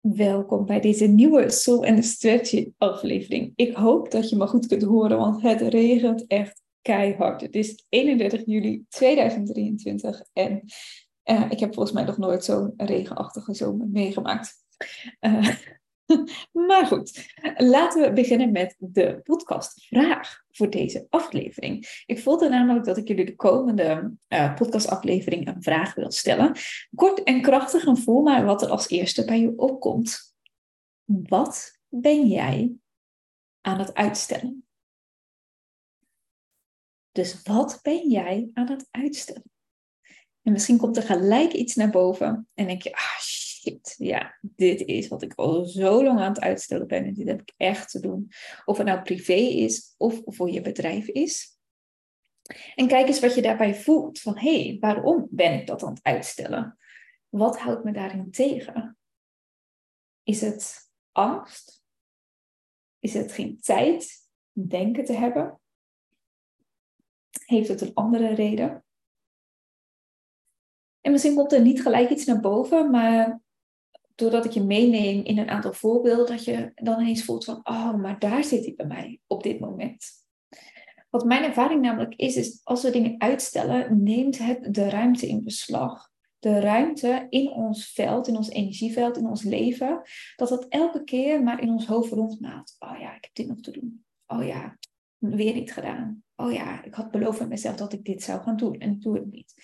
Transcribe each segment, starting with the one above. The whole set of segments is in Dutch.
Welkom bij deze nieuwe Soul and Strategy aflevering. Ik hoop dat je me goed kunt horen, want het regent echt keihard. Het is 31 juli 2023 en uh, ik heb volgens mij nog nooit zo'n regenachtige zomer meegemaakt. Uh, maar goed, laten we beginnen met de podcastvraag voor deze aflevering. Ik voelde namelijk dat ik jullie de komende uh, podcastaflevering een vraag wil stellen. Kort en krachtig en voel maar wat er als eerste bij je opkomt. Wat ben jij aan het uitstellen? Dus wat ben jij aan het uitstellen? En misschien komt er gelijk iets naar boven en denk je, ah ja, dit is wat ik al zo lang aan het uitstellen ben en dit heb ik echt te doen. Of het nou privé is of voor je bedrijf is. En kijk eens wat je daarbij voelt. Van hé, hey, waarom ben ik dat aan het uitstellen? Wat houdt me daarin tegen? Is het angst? Is het geen tijd denken te hebben? Heeft het een andere reden? En misschien komt er niet gelijk iets naar boven, maar doordat ik je meeneem in een aantal voorbeelden, dat je dan eens voelt van, oh, maar daar zit hij bij mij op dit moment. Wat mijn ervaring namelijk is, is als we dingen uitstellen, neemt het de ruimte in beslag. De ruimte in ons veld, in ons energieveld, in ons leven, dat dat elke keer maar in ons hoofd rondmaalt. Oh ja, ik heb dit nog te doen. Oh ja, weer niet gedaan. Oh ja, ik had beloofd aan mezelf dat ik dit zou gaan doen en ik doe het niet.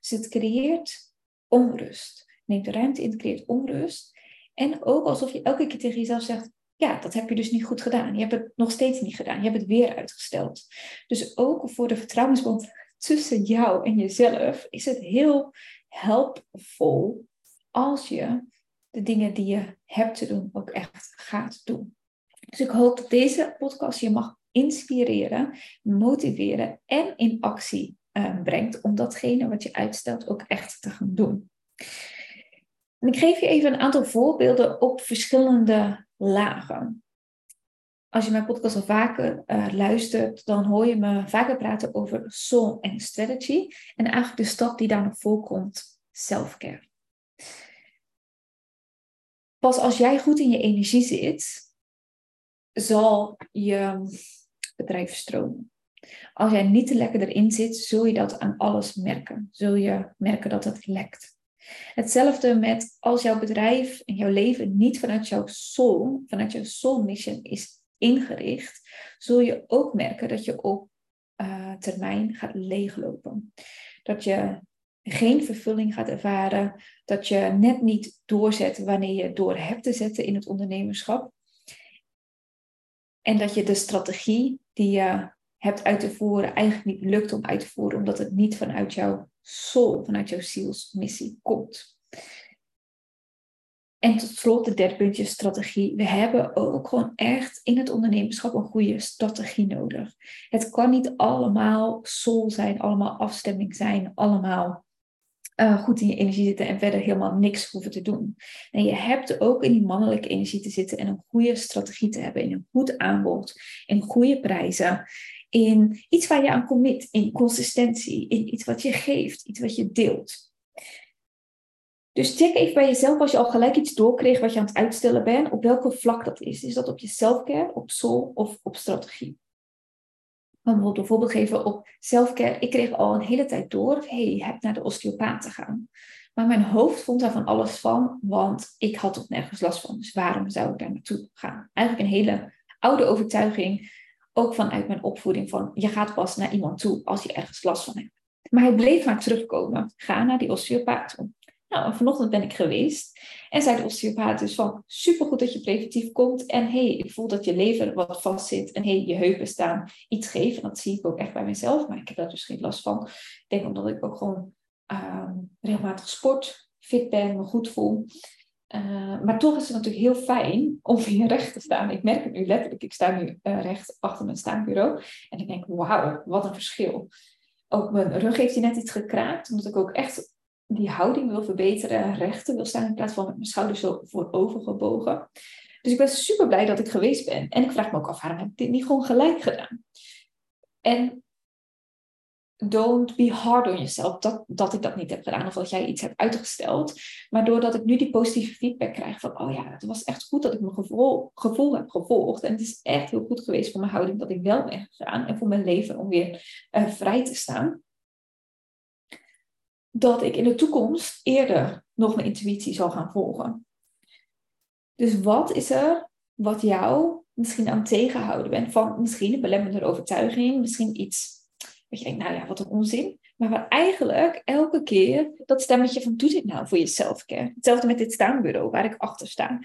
Dus het creëert onrust neemt ruimte in, creëert onrust. En ook alsof je elke keer tegen jezelf zegt, ja, dat heb je dus niet goed gedaan. Je hebt het nog steeds niet gedaan. Je hebt het weer uitgesteld. Dus ook voor de vertrouwensband tussen jou en jezelf is het heel helpvol als je de dingen die je hebt te doen ook echt gaat doen. Dus ik hoop dat deze podcast je mag inspireren, motiveren en in actie uh, brengt om datgene wat je uitstelt ook echt te gaan doen. En ik geef je even een aantal voorbeelden op verschillende lagen. Als je mijn podcast al vaker uh, luistert, dan hoor je me vaker praten over soul en strategy. En eigenlijk de stap die daar nog voorkomt, self-care. Pas als jij goed in je energie zit, zal je bedrijf stromen. Als jij niet te lekker erin zit, zul je dat aan alles merken. Zul je merken dat het lekt. Hetzelfde met als jouw bedrijf en jouw leven niet vanuit jouw soul, vanuit jouw soul mission is ingericht, zul je ook merken dat je op uh, termijn gaat leeglopen. Dat je geen vervulling gaat ervaren, dat je net niet doorzet wanneer je door hebt te zetten in het ondernemerschap. En dat je de strategie die je hebt uit te voeren eigenlijk niet lukt om uit te voeren, omdat het niet vanuit jouw soul, vanuit jouw zielsmissie komt. En tot slot, de derde puntje, strategie. We hebben ook gewoon echt in het ondernemerschap een goede strategie nodig. Het kan niet allemaal soul zijn, allemaal afstemming zijn, allemaal uh, goed in je energie zitten en verder helemaal niks hoeven te doen. En je hebt ook in die mannelijke energie te zitten en een goede strategie te hebben, in een goed aanbod, in goede prijzen, in iets waar je aan commit, in consistentie, in iets wat je geeft, iets wat je deelt. Dus check even bij jezelf als je al gelijk iets doorkreeg wat je aan het uitstellen bent, op welke vlak dat is. Is dat op je selfcare, op soul of op strategie? Ik kan een voorbeeld geven op selfcare. Ik kreeg al een hele tijd door, hey, je hebt naar de osteopaat te gaan. Maar mijn hoofd vond daar van alles van, want ik had er nergens last van. Dus waarom zou ik daar naartoe gaan? Eigenlijk een hele oude overtuiging ook vanuit mijn opvoeding van je gaat pas naar iemand toe als je ergens last van hebt. Maar hij bleef vaak terugkomen. Ga naar die osteopaat toe. Nou, vanochtend ben ik geweest en zei de osteopaat dus van supergoed dat je preventief komt en hey, ik voel dat je lever wat vast zit en hey, je heupen staan iets geven. Dat zie ik ook echt bij mezelf, maar ik heb daar dus geen last van. Ik denk omdat ik ook gewoon uh, regelmatig sport, fit ben, me goed voel. Uh, maar toch is het natuurlijk heel fijn om weer recht te staan. Ik merk het nu letterlijk. Ik sta nu uh, recht achter mijn staanbureau. En ik denk, wauw, wat een verschil. Ook mijn rug heeft hij net iets gekraakt. Omdat ik ook echt die houding wil verbeteren. Rechter wil staan in plaats van met mijn schouders zo voorover gebogen. Dus ik ben super blij dat ik geweest ben. En ik vraag me ook af, waarom heb ik dit niet gewoon gelijk gedaan? En don't be hard on yourself dat, dat ik dat niet heb gedaan of dat jij iets hebt uitgesteld. Maar doordat ik nu die positieve feedback krijg van, oh ja, het was echt goed dat ik mijn gevoel, gevoel heb gevolgd. En het is echt heel goed geweest voor mijn houding dat ik wel ben gegaan en voor mijn leven om weer uh, vrij te staan. Dat ik in de toekomst eerder nog mijn intuïtie zal gaan volgen. Dus wat is er wat jou misschien aan tegenhouden bent van misschien een belemmerende overtuiging, misschien iets dat je denkt, nou ja, wat een onzin. Maar waar eigenlijk elke keer dat stemmetje van, doe dit nou voor je selfcare. Hetzelfde met dit staanbureau waar ik achter sta.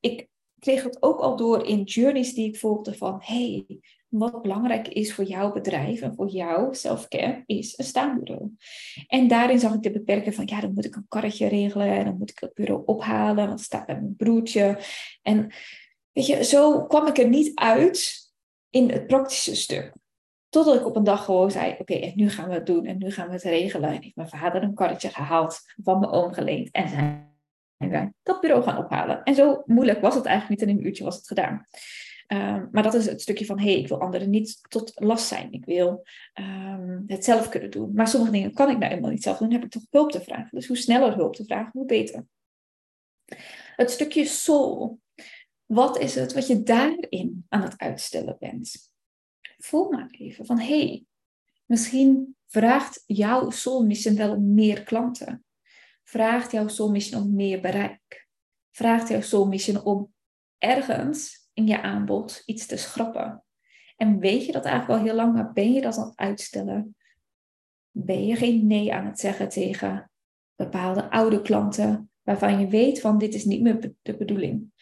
Ik kreeg het ook al door in journeys die ik volgde van, hey, wat belangrijk is voor jouw bedrijf en voor jouw selfcare is een staanbureau. En daarin zag ik de beperking van, ja, dan moet ik een karretje regelen en dan moet ik het bureau ophalen, want het staat bij mijn broertje. En weet je, zo kwam ik er niet uit in het praktische stuk. Totdat ik op een dag gewoon zei: Oké, en nu gaan we het doen en nu gaan we het regelen. En heeft mijn vader een karretje gehaald, van mijn oom geleend en zijn wij dat bureau gaan ophalen. En zo moeilijk was het eigenlijk niet in een uurtje was het gedaan. Um, maar dat is het stukje van: hé, hey, ik wil anderen niet tot last zijn. Ik wil um, het zelf kunnen doen. Maar sommige dingen kan ik nou helemaal niet zelf doen. Heb ik toch hulp te vragen. Dus hoe sneller hulp te vragen, hoe beter. Het stukje soul. Wat is het wat je daarin aan het uitstellen bent? Voel maar even van hé, hey, misschien vraagt jouw soul mission wel om meer klanten. Vraagt jouw soul mission om meer bereik. Vraagt jouw soul mission om ergens in je aanbod iets te schrappen. En weet je dat eigenlijk al heel lang, maar ben je dat aan het uitstellen? Ben je geen nee aan het zeggen tegen bepaalde oude klanten waarvan je weet van dit is niet meer de bedoeling?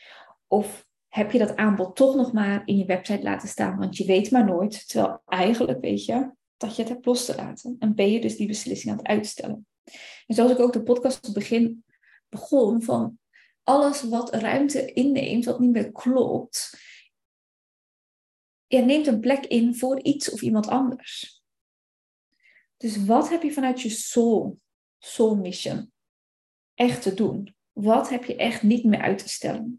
Of heb je dat aanbod toch nog maar in je website laten staan, want je weet maar nooit. Terwijl eigenlijk weet je dat je het hebt los te laten. En ben je dus die beslissing aan het uitstellen. En zoals ik ook de podcast op begin begon, van alles wat ruimte inneemt, wat niet meer klopt, je neemt een plek in voor iets of iemand anders. Dus wat heb je vanuit je soul, soul mission, echt te doen? Wat heb je echt niet meer uit te stellen?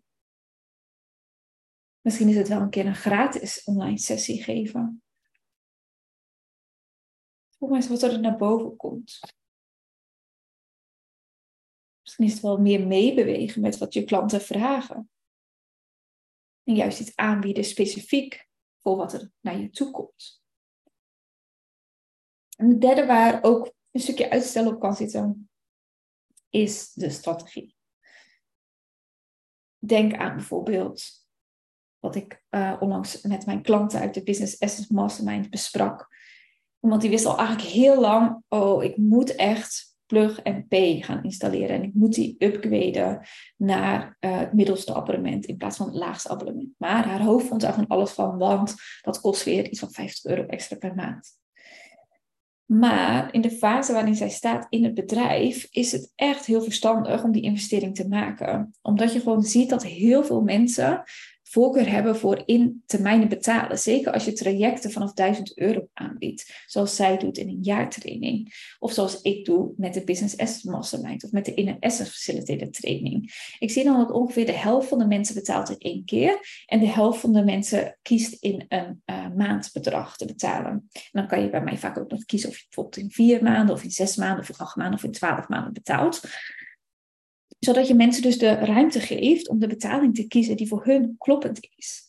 Misschien is het wel een keer een gratis online sessie geven. Voel maar eens wat er naar boven komt. Misschien is het wel meer meebewegen met wat je klanten vragen. En juist iets aanbieden specifiek voor wat er naar je toe komt. En de derde waar ook een stukje uitstel op kan zitten, is de strategie. Denk aan bijvoorbeeld wat ik uh, onlangs met mijn klanten uit de Business Essence Mastermind besprak. Want die wist al eigenlijk heel lang, oh, ik moet echt plug en pay gaan installeren. En ik moet die upgraden naar uh, het middelste abonnement in plaats van het laagste abonnement. Maar haar hoofd vond daar van alles van, want dat kost weer iets van 50 euro extra per maand. Maar in de fase waarin zij staat in het bedrijf, is het echt heel verstandig om die investering te maken. Omdat je gewoon ziet dat heel veel mensen voorkeur hebben voor in termijnen betalen. Zeker als je trajecten vanaf 1000 euro aanbiedt. Zoals zij doet in een jaartraining. Of zoals ik doe met de Business Asset Mastermind. Of met de Inner Asset Facilitator training. Ik zie dan dat ongeveer de helft van de mensen betaalt in één keer. En de helft van de mensen kiest in een uh, maandbedrag te betalen. En dan kan je bij mij vaak ook nog kiezen of je bijvoorbeeld in vier maanden. Of in zes maanden. Of in acht maanden. Of in twaalf maanden betaalt zodat je mensen dus de ruimte geeft om de betaling te kiezen die voor hun kloppend is.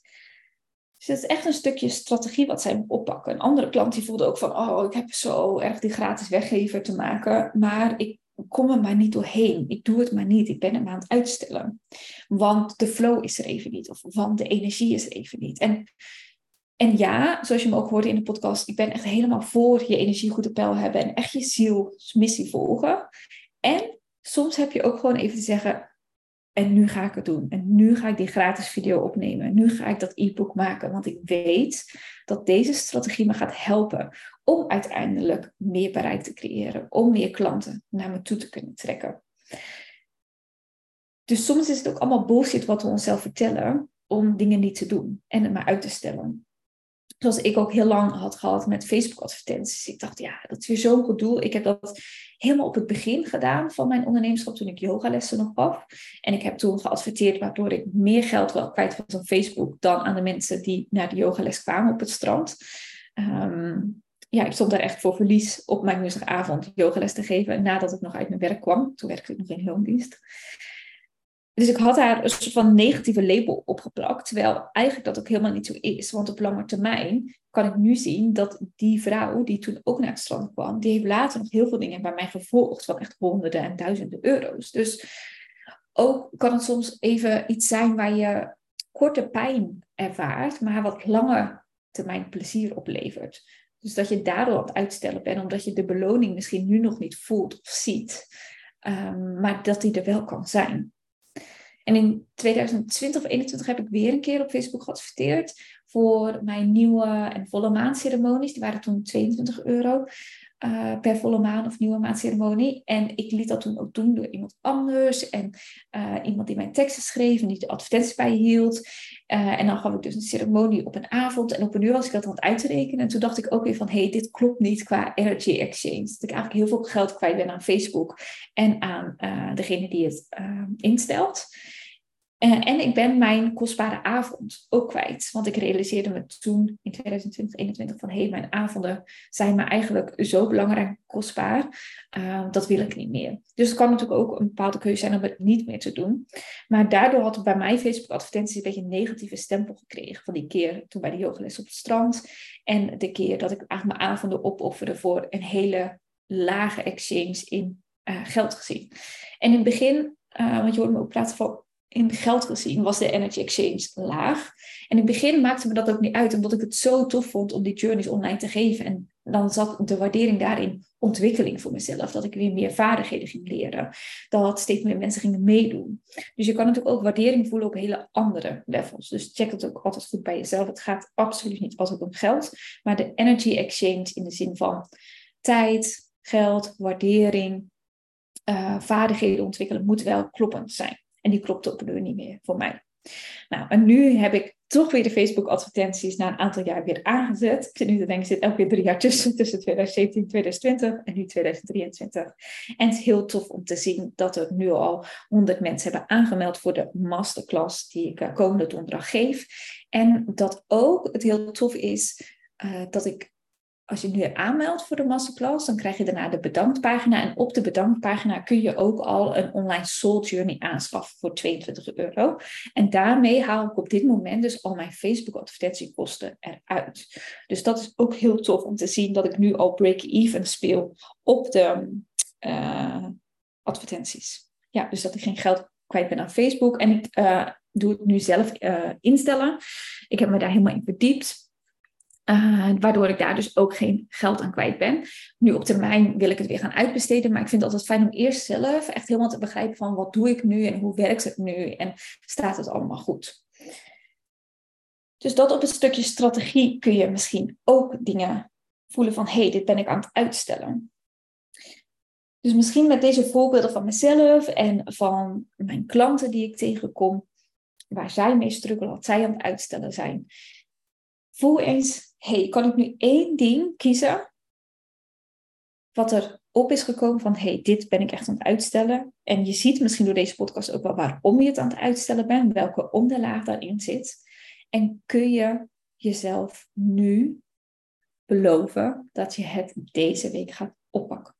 Dus het is echt een stukje strategie wat zij oppakken. Een andere klant die voelde ook van, oh, ik heb zo erg die gratis weggever te maken, maar ik kom er maar niet doorheen. Ik doe het maar niet. Ik ben hem aan het uitstellen. Want de flow is er even niet. Of want de energie is er even niet. En, en ja, zoals je me ook hoorde in de podcast, ik ben echt helemaal voor je energie goed op peil hebben en echt je zielsmissie volgen. En soms heb je ook gewoon even te zeggen, en nu ga ik het doen. En nu ga ik die gratis video opnemen. Nu ga ik dat e-book maken. Want ik weet dat deze strategie me gaat helpen om uiteindelijk meer bereik te creëren. Om meer klanten naar me toe te kunnen trekken. Dus soms is het ook allemaal bullshit wat we onszelf vertellen om dingen niet te doen en het maar uit te stellen zoals ik ook heel lang had gehad met Facebook-advertenties. Ik dacht, ja, dat is weer zo'n goed doel. Ik heb dat helemaal op het begin gedaan van mijn ondernemerschap toen ik yogalessen nog gaf. En ik heb toen geadverteerd waardoor ik meer geld wel kwijt was aan Facebook dan aan de mensen die naar de yogales kwamen op het strand. Um, ja, ik stond daar echt voor verlies op mijn woensdagavond yogales te geven. Nadat ik nog uit mijn werk kwam. Toen werkte ik nog in loondienst. Dus ik had daar een soort van negatieve label opgeplakt. Terwijl eigenlijk dat ook helemaal niet zo is. Want op lange termijn kan ik nu zien dat die vrouw die toen ook naar het strand kwam. Die heeft later nog heel veel dingen bij mij gevolgd. Van echt honderden en duizenden euro's. Dus ook kan het soms even iets zijn waar je korte pijn ervaart. Maar wat lange termijn plezier oplevert. Dus dat je daardoor aan het uitstellen bent, omdat je de beloning misschien nu nog niet voelt of ziet, um, maar dat die er wel kan zijn. En in 2020 of 2021 heb ik weer een keer op Facebook geadverteerd voor mijn nieuwe en volle maandceremonies. Die waren toen 22 euro. Uh, per volle maan of nieuwe maandceremonie. En ik liet dat toen ook doen door iemand anders. En uh, iemand die mijn teksten schreef en die de advertenties bijhield. Uh, en dan gaf ik dus een ceremonie op een avond. En op een uur was ik dat aan het uitrekenen. En toen dacht ik ook weer van, hé, hey, dit klopt niet qua energy exchange. Dat ik eigenlijk heel veel geld kwijt ben aan Facebook en aan degene die het instelt. Uh, en ik ben mijn kostbare avond ook kwijt. Want ik realiseerde me toen in 2020, 2021 van hé, hey, mijn avonden zijn me eigenlijk zo belangrijk kostbaar. Uh, dat wil ik niet meer. Dus het kan natuurlijk ook een bepaalde keuze zijn om het niet meer te doen. Maar daardoor had bij mij Facebook advertenties een beetje een negatieve stempel gekregen. Van die keer toen bij de yogales op het strand. En de keer dat ik eigenlijk mijn avonden opofferde voor een hele lage exchange in uh, geld gezien. En in het begin, want je hoorde me ook praten van in geld gezien was de energy exchange laag. En in het begin maakte me dat ook niet uit, omdat ik het zo tof vond om die journeys online te geven. En dan zat de waardering daarin ontwikkeling voor mezelf. Dat ik weer meer vaardigheden ging leren. Dat steeds meer mensen gingen meedoen. Dus je kan natuurlijk ook waardering voelen op hele andere levels. Dus check het ook altijd goed bij jezelf. Het gaat absoluut niet altijd om geld. Maar de energy exchange in de zin van tijd, geld, waardering, uh, vaardigheden ontwikkelen moet wel kloppend zijn. En die klopte op de niet meer voor mij. Nou, en nu heb ik toch weer de Facebook-advertenties na een aantal jaar weer aangezet. Ik zit nu te denken, ik zit elke keer drie jaar tussen, tussen 2017 en 2020 en nu 2023. En het is heel tof om te zien dat er nu al 100 mensen hebben aangemeld voor de masterclass die ik eh, komende donderdag geef. En dat ook het heel tof is uh, dat ik als je nu aanmeldt voor de masterclass, dan krijg je daarna de bedankpagina. En op de bedankpagina kun je ook al een online soul journey aanschaffen voor 22 euro. En daarmee haal ik op dit moment dus al mijn Facebook advertentiekosten eruit. Dus dat is ook heel tof om te zien dat ik nu al break-even speel op de uh, advertenties. Ja, dus dat ik geen geld kwijt ben aan Facebook. En ik uh, doe het nu zelf uh, instellen. Ik heb me daar helemaal in verdiept. Uh, waardoor ik daar dus ook geen geld aan kwijt ben. Nu op termijn wil ik het weer gaan uitbesteden, maar ik vind het altijd fijn om eerst zelf echt helemaal te begrijpen van wat doe ik nu en hoe werkt het nu en staat het allemaal goed. Dus dat op een stukje strategie kun je misschien ook dingen voelen van hé, hey, dit ben ik aan het uitstellen. Dus misschien met deze voorbeelden van mezelf en van mijn klanten die ik tegenkom, waar zij mee struggelen, wat zij aan het uitstellen zijn. Voel eens hey, kan ik nu één ding kiezen wat er op is gekomen van, hey, dit ben ik echt aan het uitstellen. En je ziet misschien door deze podcast ook wel waarom je het aan het uitstellen bent, welke onderlaag daarin zit. En kun je jezelf nu beloven dat je het deze week gaat oppakken.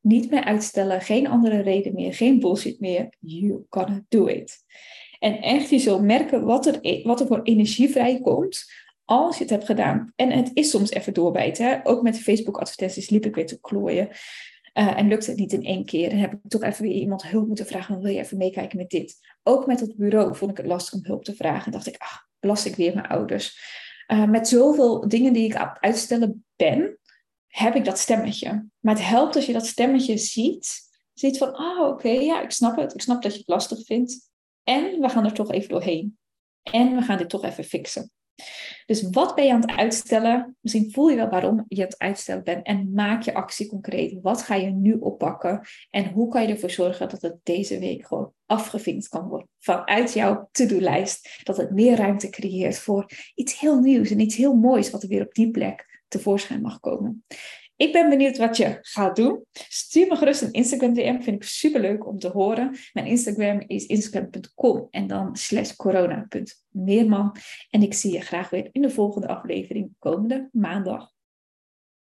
Niet meer uitstellen, geen andere reden meer, geen bullshit meer. You gonna do it. En echt, je zult merken wat er, wat er voor energie vrijkomt als je het hebt gedaan, en het is soms even doorbijten, hè? ook met Facebook-advertenties liep ik weer te klooien. Uh, en lukte het niet in één keer. En heb ik toch even weer iemand hulp moeten vragen. Wil je even meekijken met dit? Ook met het bureau vond ik het lastig om hulp te vragen. dacht ik, ach, belast ik weer mijn ouders. Uh, met zoveel dingen die ik aan het uitstellen ben, heb ik dat stemmetje. Maar het helpt als je dat stemmetje ziet. Ziet van, ah, oh, oké, ja, ik snap het. Ik snap dat je het lastig vindt. En we gaan er toch even doorheen. En we gaan dit toch even fixen. Dus wat ben je aan het uitstellen? Misschien voel je wel waarom je het uitstellen bent en maak je actie concreet. Wat ga je nu oppakken en hoe kan je ervoor zorgen dat het deze week gewoon afgevinkt kan worden vanuit jouw to-do-lijst? Dat het meer ruimte creëert voor iets heel nieuws en iets heel moois wat er weer op die plek tevoorschijn mag komen. Ik ben benieuwd wat je gaat doen. Stuur me gerust een Instagram DM. Vind ik super leuk om te horen. Mijn Instagram is instagram.com en dan slash corona.meerman. En ik zie je graag weer in de volgende aflevering komende maandag.